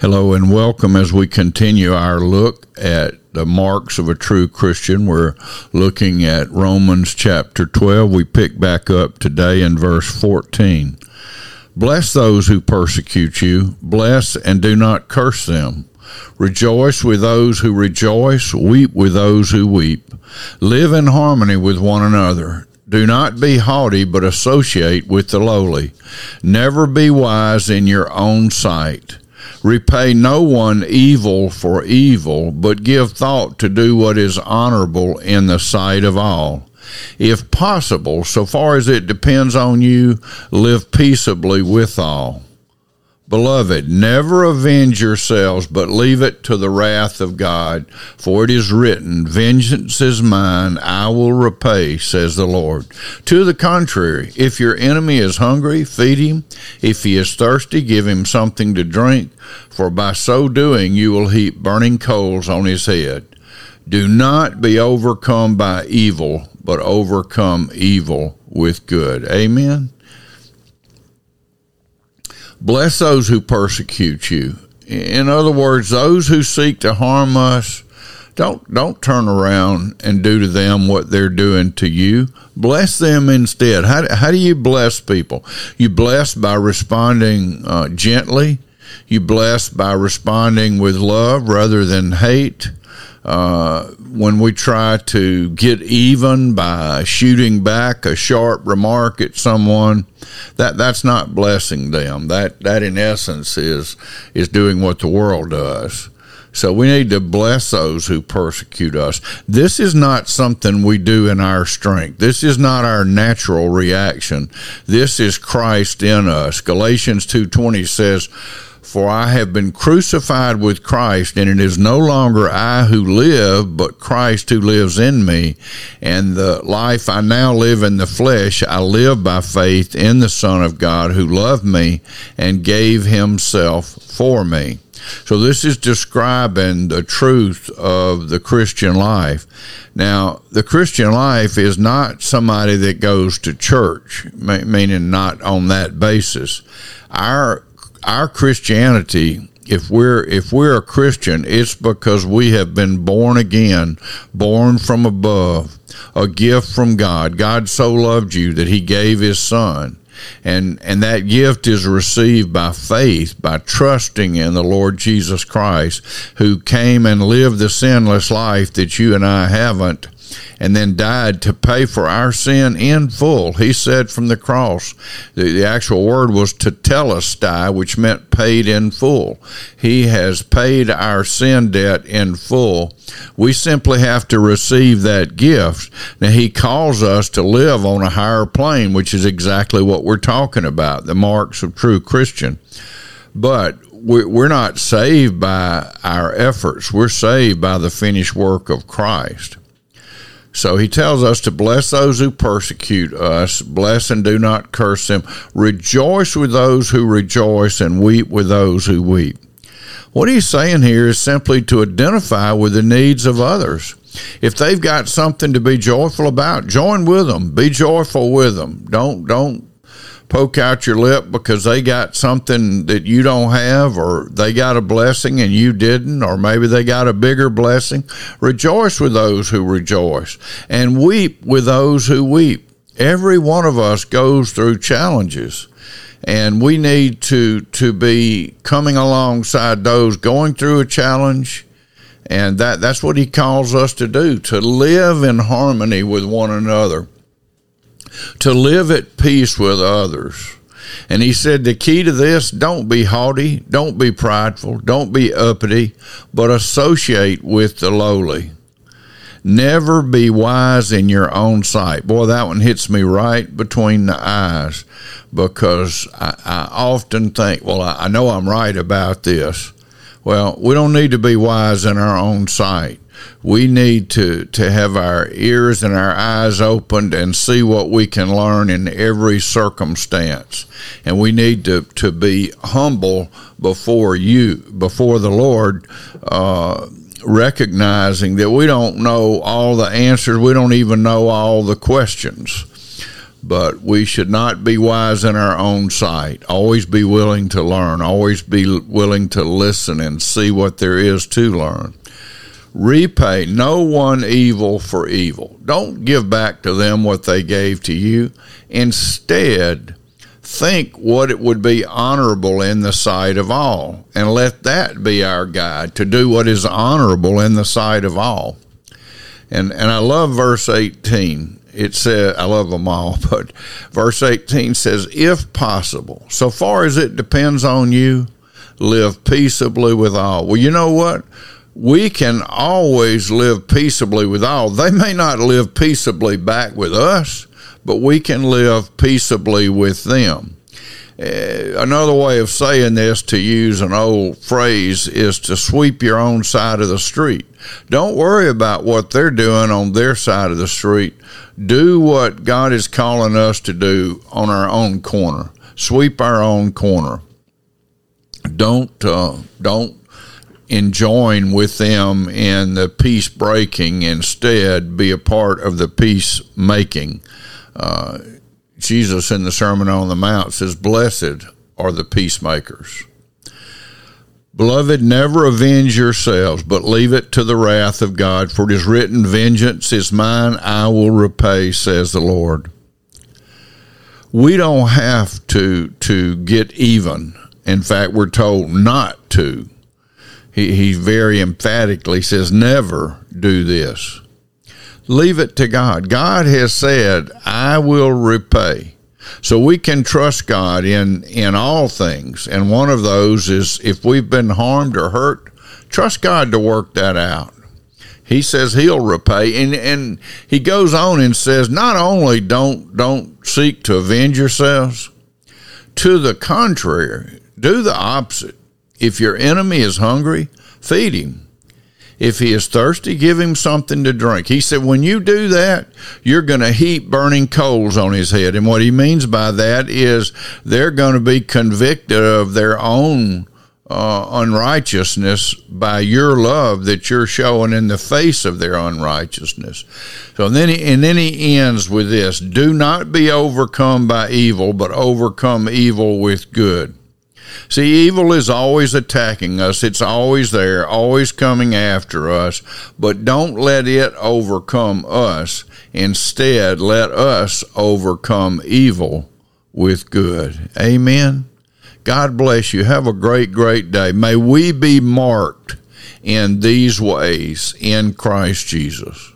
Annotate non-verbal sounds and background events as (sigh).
Hello and welcome as we continue our look at the marks of a true Christian. We're looking at Romans chapter 12. We pick back up today in verse 14. Bless those who persecute you, bless and do not curse them. Rejoice with those who rejoice, weep with those who weep. Live in harmony with one another. Do not be haughty, but associate with the lowly. Never be wise in your own sight. Repay no one evil for evil, but give thought to do what is honorable in the sight of all. If possible, so far as it depends on you, live peaceably with all. Beloved, never avenge yourselves, but leave it to the wrath of God. For it is written, Vengeance is mine, I will repay, says the Lord. To the contrary, if your enemy is hungry, feed him. If he is thirsty, give him something to drink. For by so doing, you will heap burning coals on his head. Do not be overcome by evil, but overcome evil with good. Amen. Bless those who persecute you. In other words, those who seek to harm us, don't don't turn around and do to them what they're doing to you. Bless them instead. How, how do you bless people? You bless by responding uh, gently. You bless by responding with love rather than hate. Uh, when we try to get even by shooting back a sharp remark at someone, that that's not blessing them. That that in essence is is doing what the world does. So we need to bless those who persecute us. This is not something we do in our strength. This is not our natural reaction. This is Christ in us. Galatians 2:20 says for I have been crucified with Christ, and it is no longer I who live, but Christ who lives in me. And the life I now live in the flesh, I live by faith in the Son of God who loved me and gave himself for me. So this is describing the truth of the Christian life. Now, the Christian life is not somebody that goes to church, meaning not on that basis. Our our Christianity if we're if we're a Christian, it's because we have been born again, born from above, a gift from God. God so loved you that he gave his son. And and that gift is received by faith, by trusting in the Lord Jesus Christ, who came and lived the sinless life that you and I haven't and then died to pay for our sin in full. He said from the cross, the, the actual word was tetelestai, which meant paid in full. He has paid our sin debt in full. We simply have to receive that gift. Now, He calls us to live on a higher plane, which is exactly what we're talking about the marks of true Christian. But we're not saved by our efforts. We're saved by the finished work of Christ. So he tells us to bless those who persecute us, bless and do not curse them, rejoice with those who rejoice, and weep with those who weep. What he's saying here is simply to identify with the needs of others. If they've got something to be joyful about, join with them. Be joyful with them. Don't don't poke out your lip because they got something that you don't have, or they got a blessing and you didn't, or maybe they got a bigger blessing. Rejoice with those who rejoice and weep with those who weep. Every one of us goes through challenges. And we need to to be coming alongside those going through a challenge, and that that's what he calls us to do to live in harmony with one another to live at peace with others. And he said, the key to this don't be haughty, don't be prideful, don't be uppity, but associate with the lowly. Never be wise in your own sight. Boy, that one hits me right between the eyes because I, I often think, well, I, I know I'm right about this. Well, we don't need to be wise in our own sight we need to, to have our ears and our eyes opened and see what we can learn in every circumstance. And we need to, to be humble before you, before the Lord, uh, recognizing that we don't know all the answers, we don't even know all the questions. but we should not be wise in our own sight. Always be willing to learn, always be willing to listen and see what there is to learn. Repay no one evil for evil. Don't give back to them what they gave to you. Instead, think what it would be honorable in the sight of all, and let that be our guide to do what is honorable in the sight of all. And and I love verse 18 it says, I love them all, (laughs) but verse 18 says, if possible, so far as it depends on you, live peaceably with all. Well, you know what? We can always live peaceably with all. They may not live peaceably back with us, but we can live peaceably with them. Uh, another way of saying this, to use an old phrase, is to sweep your own side of the street. Don't worry about what they're doing on their side of the street. Do what God is calling us to do on our own corner. Sweep our own corner. Don't uh, don't enjoin with them in the peace breaking. Instead, be a part of the peace making. Uh, Jesus in the Sermon on the Mount says, Blessed are the peacemakers. Beloved, never avenge yourselves, but leave it to the wrath of God, for it is written, Vengeance is mine, I will repay, says the Lord. We don't have to, to get even. In fact, we're told not to. He, he very emphatically says, Never do this leave it to God. God has said, I will repay. So we can trust God in, in all things. And one of those is if we've been harmed or hurt, trust God to work that out. He says he'll repay. And, and he goes on and says, not only don't, don't seek to avenge yourselves, to the contrary, do the opposite. If your enemy is hungry, feed him. If he is thirsty, give him something to drink. He said, when you do that, you're going to heap burning coals on his head. And what he means by that is they're going to be convicted of their own uh, unrighteousness by your love that you're showing in the face of their unrighteousness. So then he, and then he ends with this: Do not be overcome by evil, but overcome evil with good. See, evil is always attacking us. It's always there, always coming after us. But don't let it overcome us. Instead, let us overcome evil with good. Amen. God bless you. Have a great, great day. May we be marked in these ways in Christ Jesus.